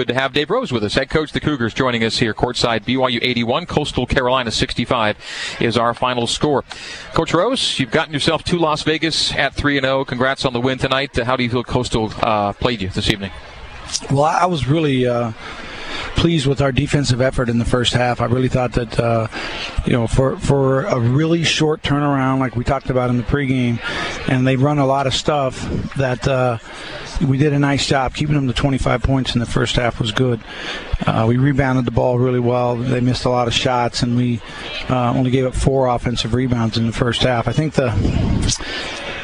good to have Dave Rose with us, head coach the Cougars, joining us here courtside. BYU 81, Coastal Carolina 65 is our final score. Coach Rose, you've gotten yourself to Las Vegas at 3 and 0. Congrats on the win tonight. How do you feel Coastal uh, played you this evening? Well, I was really. Uh pleased with our defensive effort in the first half. I really thought that, uh, you know, for for a really short turnaround, like we talked about in the pregame, and they run a lot of stuff that. Uh, we did a nice job keeping them to 25 points in the first half was good. Uh, we rebounded the ball really well. They missed a lot of shots, and we uh, only gave up four offensive rebounds in the first half. I think the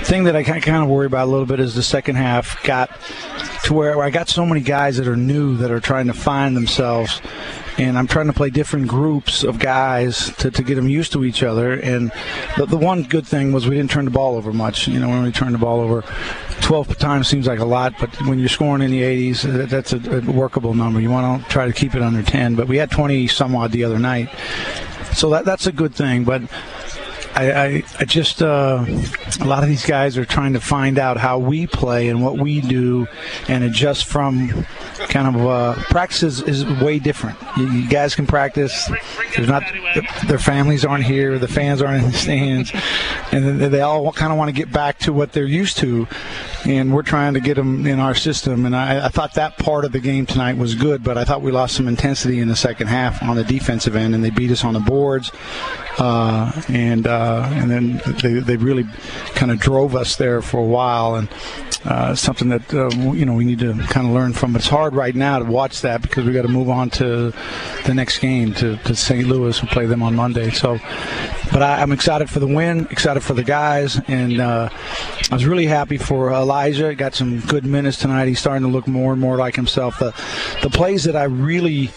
thing that I kind of worry about a little bit is the second half got to where I got so many guys that are new that are trying to find themselves. And I'm trying to play different groups of guys to, to get them used to each other. And the, the one good thing was we didn't turn the ball over much. You know, when we turned the ball over 12 times seems like a lot, but when you're scoring in the 80s, uh, that's a, a workable number. You want to try to keep it under 10. But we had 20 some odd the other night. So that, that's a good thing. But I, I, I just uh, a lot of these guys are trying to find out how we play and what we do, and adjust from kind of uh, practice is, is way different. You, you, guys can practice. There's not their families aren't here, the fans aren't in the stands, and they all kind of want to get back to what they're used to, and we're trying to get them in our system. And I, I thought that part of the game tonight was good, but I thought we lost some intensity in the second half on the defensive end, and they beat us on the boards. Uh, and uh, and then they, they really kind of drove us there for a while, and uh, something that uh, you know we need to kind of learn from. It's hard right now to watch that because we got to move on to the next game to, to St. Louis and play them on Monday. So, but I, am excited for the win, excited for the guys, and uh, I was really happy for Elijah. Got some good minutes tonight. He's starting to look more and more like himself. The the plays that I really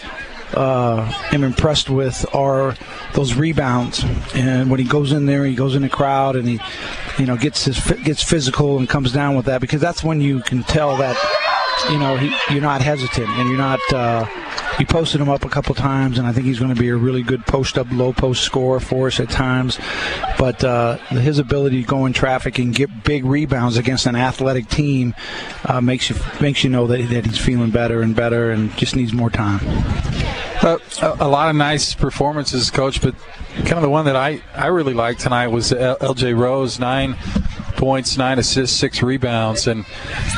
uh, am impressed with are those rebounds. And when he goes in there, he goes in the crowd and he, you know, gets his gets physical and comes down with that because that's when you can tell that, you know, he, you're not hesitant and you're not. Uh, he posted him up a couple times, and I think he's going to be a really good post up, low post scorer for us at times. But uh, his ability to go in traffic and get big rebounds against an athletic team uh, makes you makes you know that, that he's feeling better and better, and just needs more time. Uh, a, a, lot of nice performances, coach, but kind of the one that I, I really liked tonight was LJ Rose, nine points, nine assists, six rebounds, and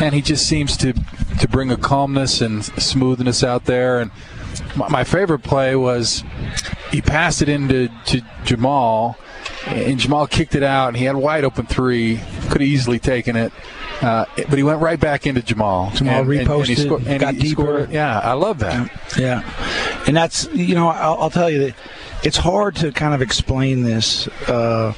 and he just seems to to bring a calmness and smoothness out there. And my, my favorite play was he passed it into to Jamal, and Jamal kicked it out, and he had a wide open three, could have easily taken it. Uh, but he went right back into Jamal. Jamal and, reposted, and, he scored, and got deeper. Scored, yeah, I love that. Yeah, and that's you know I'll, I'll tell you that it's hard to kind of explain this, uh,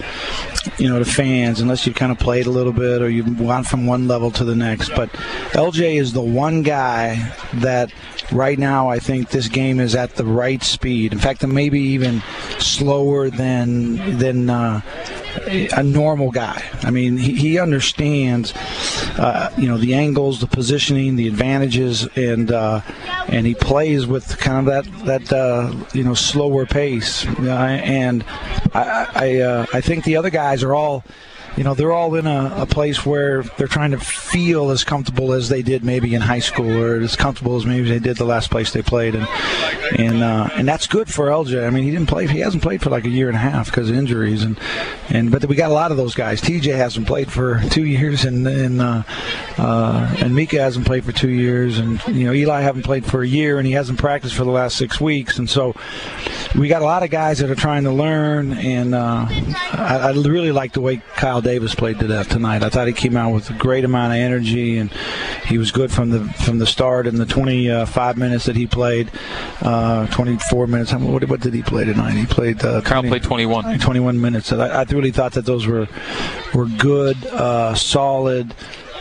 you know, to fans unless you kind of played a little bit or you've gone from one level to the next. But LJ is the one guy that right now I think this game is at the right speed. In fact, maybe even slower than than. Uh, a normal guy. I mean, he, he understands, uh, you know, the angles, the positioning, the advantages, and uh, and he plays with kind of that that uh, you know slower pace. and I I, uh, I think the other guys are all you know, they're all in a, a, place where they're trying to feel as comfortable as they did maybe in high school, or as comfortable as maybe they did the last place they played, and and uh, and that's good for LJ. I mean, he didn't play; he hasn't played for like a year and a half because of injuries, and and but we got a lot of those guys. TJ hasn't played for two years, and and uh, uh, and Mika hasn't played for two years, and you know Eli haven't played for a year, and he hasn't practiced for the last six weeks, and so we got a lot of guys that are trying to learn, and uh, I, I really like the way Kyle Davis played to that tonight. I thought he came out with a great amount of energy, and he was good from the from the start in the 25 minutes that he played. Uh, 24 minutes. What, what, did he play tonight? He played. Uh, Kyle 20, played 21. 21 minutes. I, I, really thought that those were were good, uh, solid.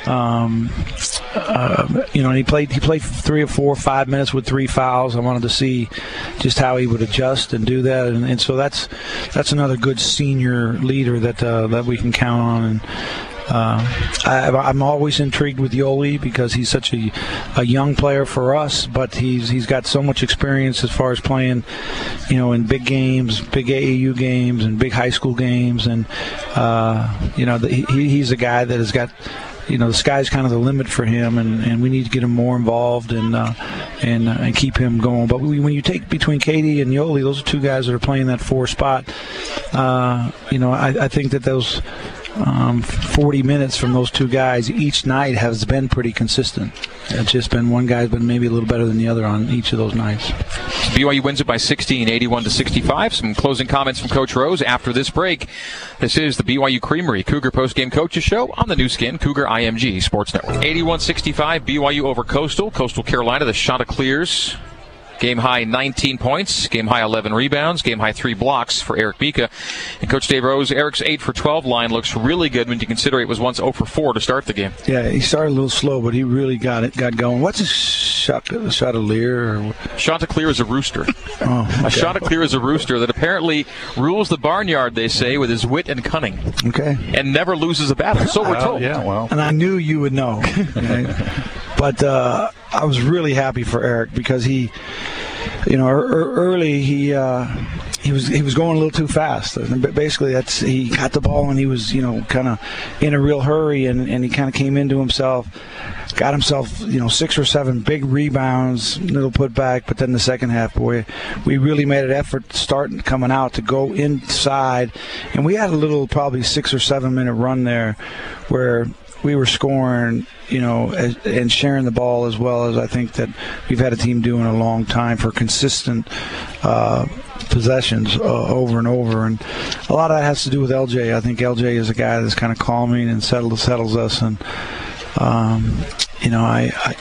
Um, uh, you know, he played he played three or four, five minutes with three fouls. I wanted to see just how he would adjust and do that, and, and so that's that's another good senior leader that uh, that we can count on. And uh, I, am always intrigued with Yoeli because he's such a, a young player for us, but he's he's got so much experience as far as playing, you know, in big games, big AAU games, and big high school games, and uh, you know, the, he, he's a guy that has got you know the sky's kind of the limit for him, and, and we need to get him more involved and uh, and uh, and keep him going. But we, when you take between KD and Yoeli, those are two guys that are playing that four spot. Uh, you know, I, I think that those um, 40 minutes from those two guys each night has been pretty consistent. It's just been one guy's been maybe a little better than the other on each of those nights. BYU wins it by 16, 81 to 65. Some closing comments from Coach Rose after this break. This is the BYU Creamery Cougar Post Game Coaches Show on the Nu Skin Cougar IMG Sports Network. 81-65 BYU over Coastal. Coastal Carolina, the Chanticleers Game high 19 points, game high 11 rebounds, game high three blocks for Eric Mika. And Coach Dave Rose, Eric's 8 for 12 line looks really good when you consider it was once 0 for 4 to start the game. Yeah, he started a little slow, but he really got it, got going. What's a shot, Chatelier? Or... Chanticleer is a rooster. oh, okay. A Chanticleer is a rooster that apparently rules the barnyard, they say, with his wit and cunning. Okay. And never loses a battle, so we're uh, told. yeah, well. And I knew you would know. but uh, I was really happy for Eric because he you know, early he uh, he was he was going a little too fast. Basically, that's he got the ball and he was you know kind of in a real hurry and, and he kind of came into himself, got himself you know six or seven big rebounds, little putback. But then the second half, boy, we really made an effort starting coming out to go inside, and we had a little probably six or seven minute run there where we were scoring, you know, and sharing the ball as well as I think that we've had a team doing a long time for consistent uh, possessions uh, over and over. And a lot of that has to do with LJ. I think LJ is a guy that's kind of calming and settles settles us. And um, you know, I, I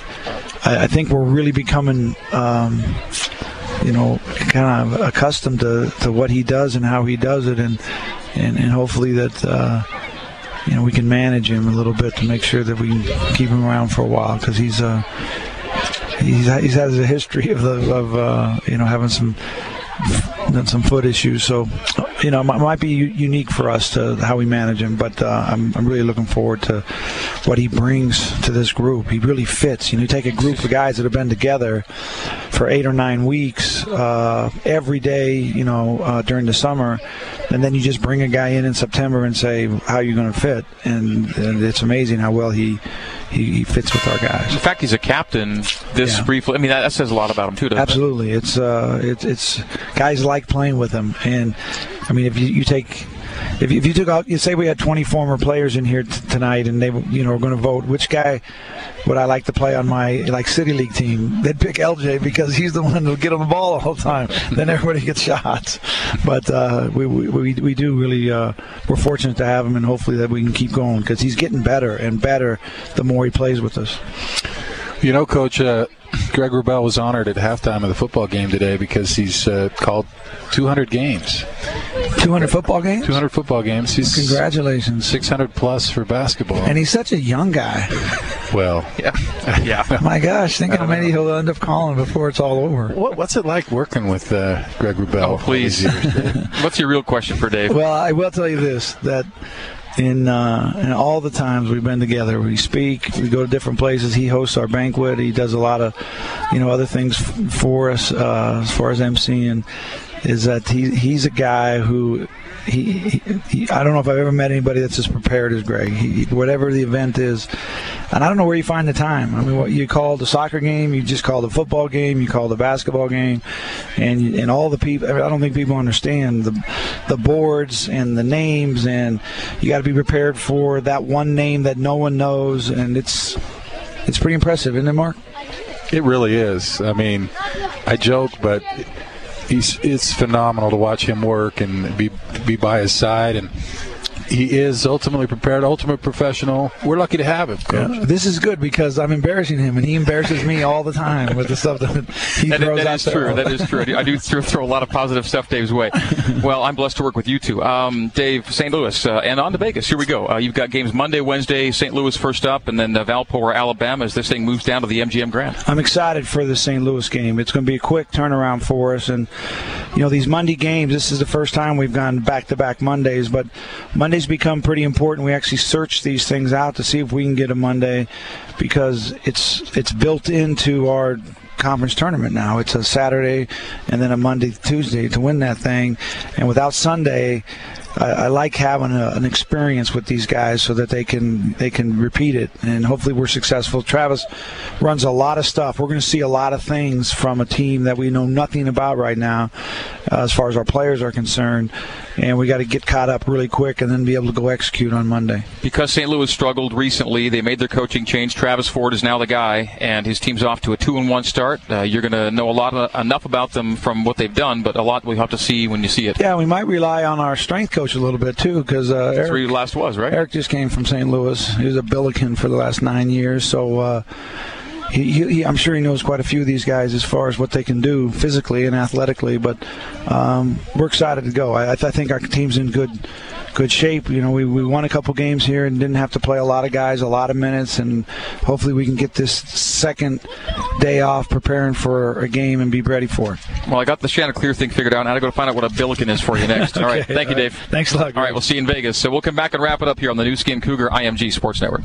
I think we're really becoming. Um, you know, kind of accustomed to, to what he does and how he does it, and and, and hopefully that uh, you know we can manage him a little bit to make sure that we can keep him around for a while because he's uh he's he's has a history of the, of uh, you know having some some foot issues. So, you know, it might be unique for us to how we manage him. But uh, I'm, I'm really looking forward to what he brings to this group. He really fits. You know, you take a group of guys that have been together for eight or nine weeks uh, every day. You know, uh, during the summer, and then you just bring a guy in in September and say, "How are you going to fit?" And, and it's amazing how well he he, he, fits with our guys. In fact he's a captain this yeah. briefly, I mean, that, that, says a lot about him too. Absolutely, it? it's uh, it's it's guys like playing with him, and I mean, if you, you take if, if you took out, you say we had 20 former players in here t- tonight, and they, you know, are going to vote which guy would I like to play on my like city league team? They'd pick LJ because he's the one who'll get on the ball all the time. then everybody gets shots. But uh, we, we we do really uh, we're fortunate to have him, and hopefully that we can keep going because he's getting better and better the more he plays with us. You know, Coach, uh, Greg Wrubell was honored at halftime of the football game today because he's uh, called 200 games. 200 football games? 200 football games. He's Congratulations. 600 plus for basketball. And he's such a young guy. Well, yeah. yeah. My gosh, think how many he'll end up calling before it's all over. What, what's it like working with uh, Greg Wrubell? Oh, please. what's your real question for Dave? Well, I will tell you this that in uh, in all the times we've been together. We speak, we go to different places. He hosts our banquet. He does a lot of, you know, other things f- for us uh, as far as emceeing. Is that he he's a guy who he, he, I don't know if I've ever met anybody that's as prepared as Greg. He, whatever the event is, and I don't know where you find the time. I mean, what you call the soccer game, you just call the football game, you call the basketball game, and and all the people. I, mean, I don't think people understand the the boards and the names, and you got to be prepared for that one name that no one knows, and it's it's pretty impressive, isn't it, Mark? It really is. I mean, I joke, but he's it's phenomenal to watch him work and be be by his side and he is ultimately prepared, ultimate professional. We're lucky to have him. Yeah. This is good because I'm embarrassing him, and he embarrasses me all the time with the stuff that he that, throws that out is there. true. That is true. I do, I do throw a lot of positive stuff Dave's way. well, I'm blessed to work with you two. Um, Dave, St. Louis, uh, and on to Vegas. Here we go. Uh, you've got games Monday, Wednesday, St. Louis first up, and then uh, Valpo or Alabama as this thing moves down to the MGM Grand. I'm excited for the St. Louis game. It's going to be a quick turnaround for us, and you know these Monday games. This is the first time we've gone back to back Mondays, but Mondays become pretty important important we actually search these things out to see if we can get a Monday because it's it's built into our conference tournament now. It's a Saturday and then a Monday, Tuesday to win that thing. And without Sunday, I, I like having a, an experience with these guys so that they can they can repeat it, and hopefully we're successful. Travis runs a lot of stuff. We're going to see a lot of things from a team that we know nothing about right now, uh, as far as our players are concerned, and we got to get caught up really quick and then be able to go execute on Monday. Because St. Louis struggled recently, they made their coaching change. Travis Ford is now the guy, and his team's off to a two and one start. Uh, you're going to know a lot of, enough about them from what they've done, but a lot we have to see when you see it. Yeah, we might rely on our strength coach a little bit too, because uh, That's where you last was, right? Eric just came from St. Louis. He was a Billiken for the last nine years, so. Uh, he, he, I'm sure he knows quite a few of these guys as far as what they can do physically and athletically, but um, we're excited to go. I, I think our team's in good good shape. You know, we, we won a couple games here and didn't have to play a lot of guys a lot of minutes, and hopefully we can get this second day off preparing for a game and be ready for it. Well, I got the Chanticleer thing figured out. Now I got to go find out what a Billiken is for you next. okay, all right, thank you, Dave. Thanks a lot. All right, we'll see you in Vegas. So we'll come back and wrap it up here on the Nu Skin Cougar IMG Sports Network.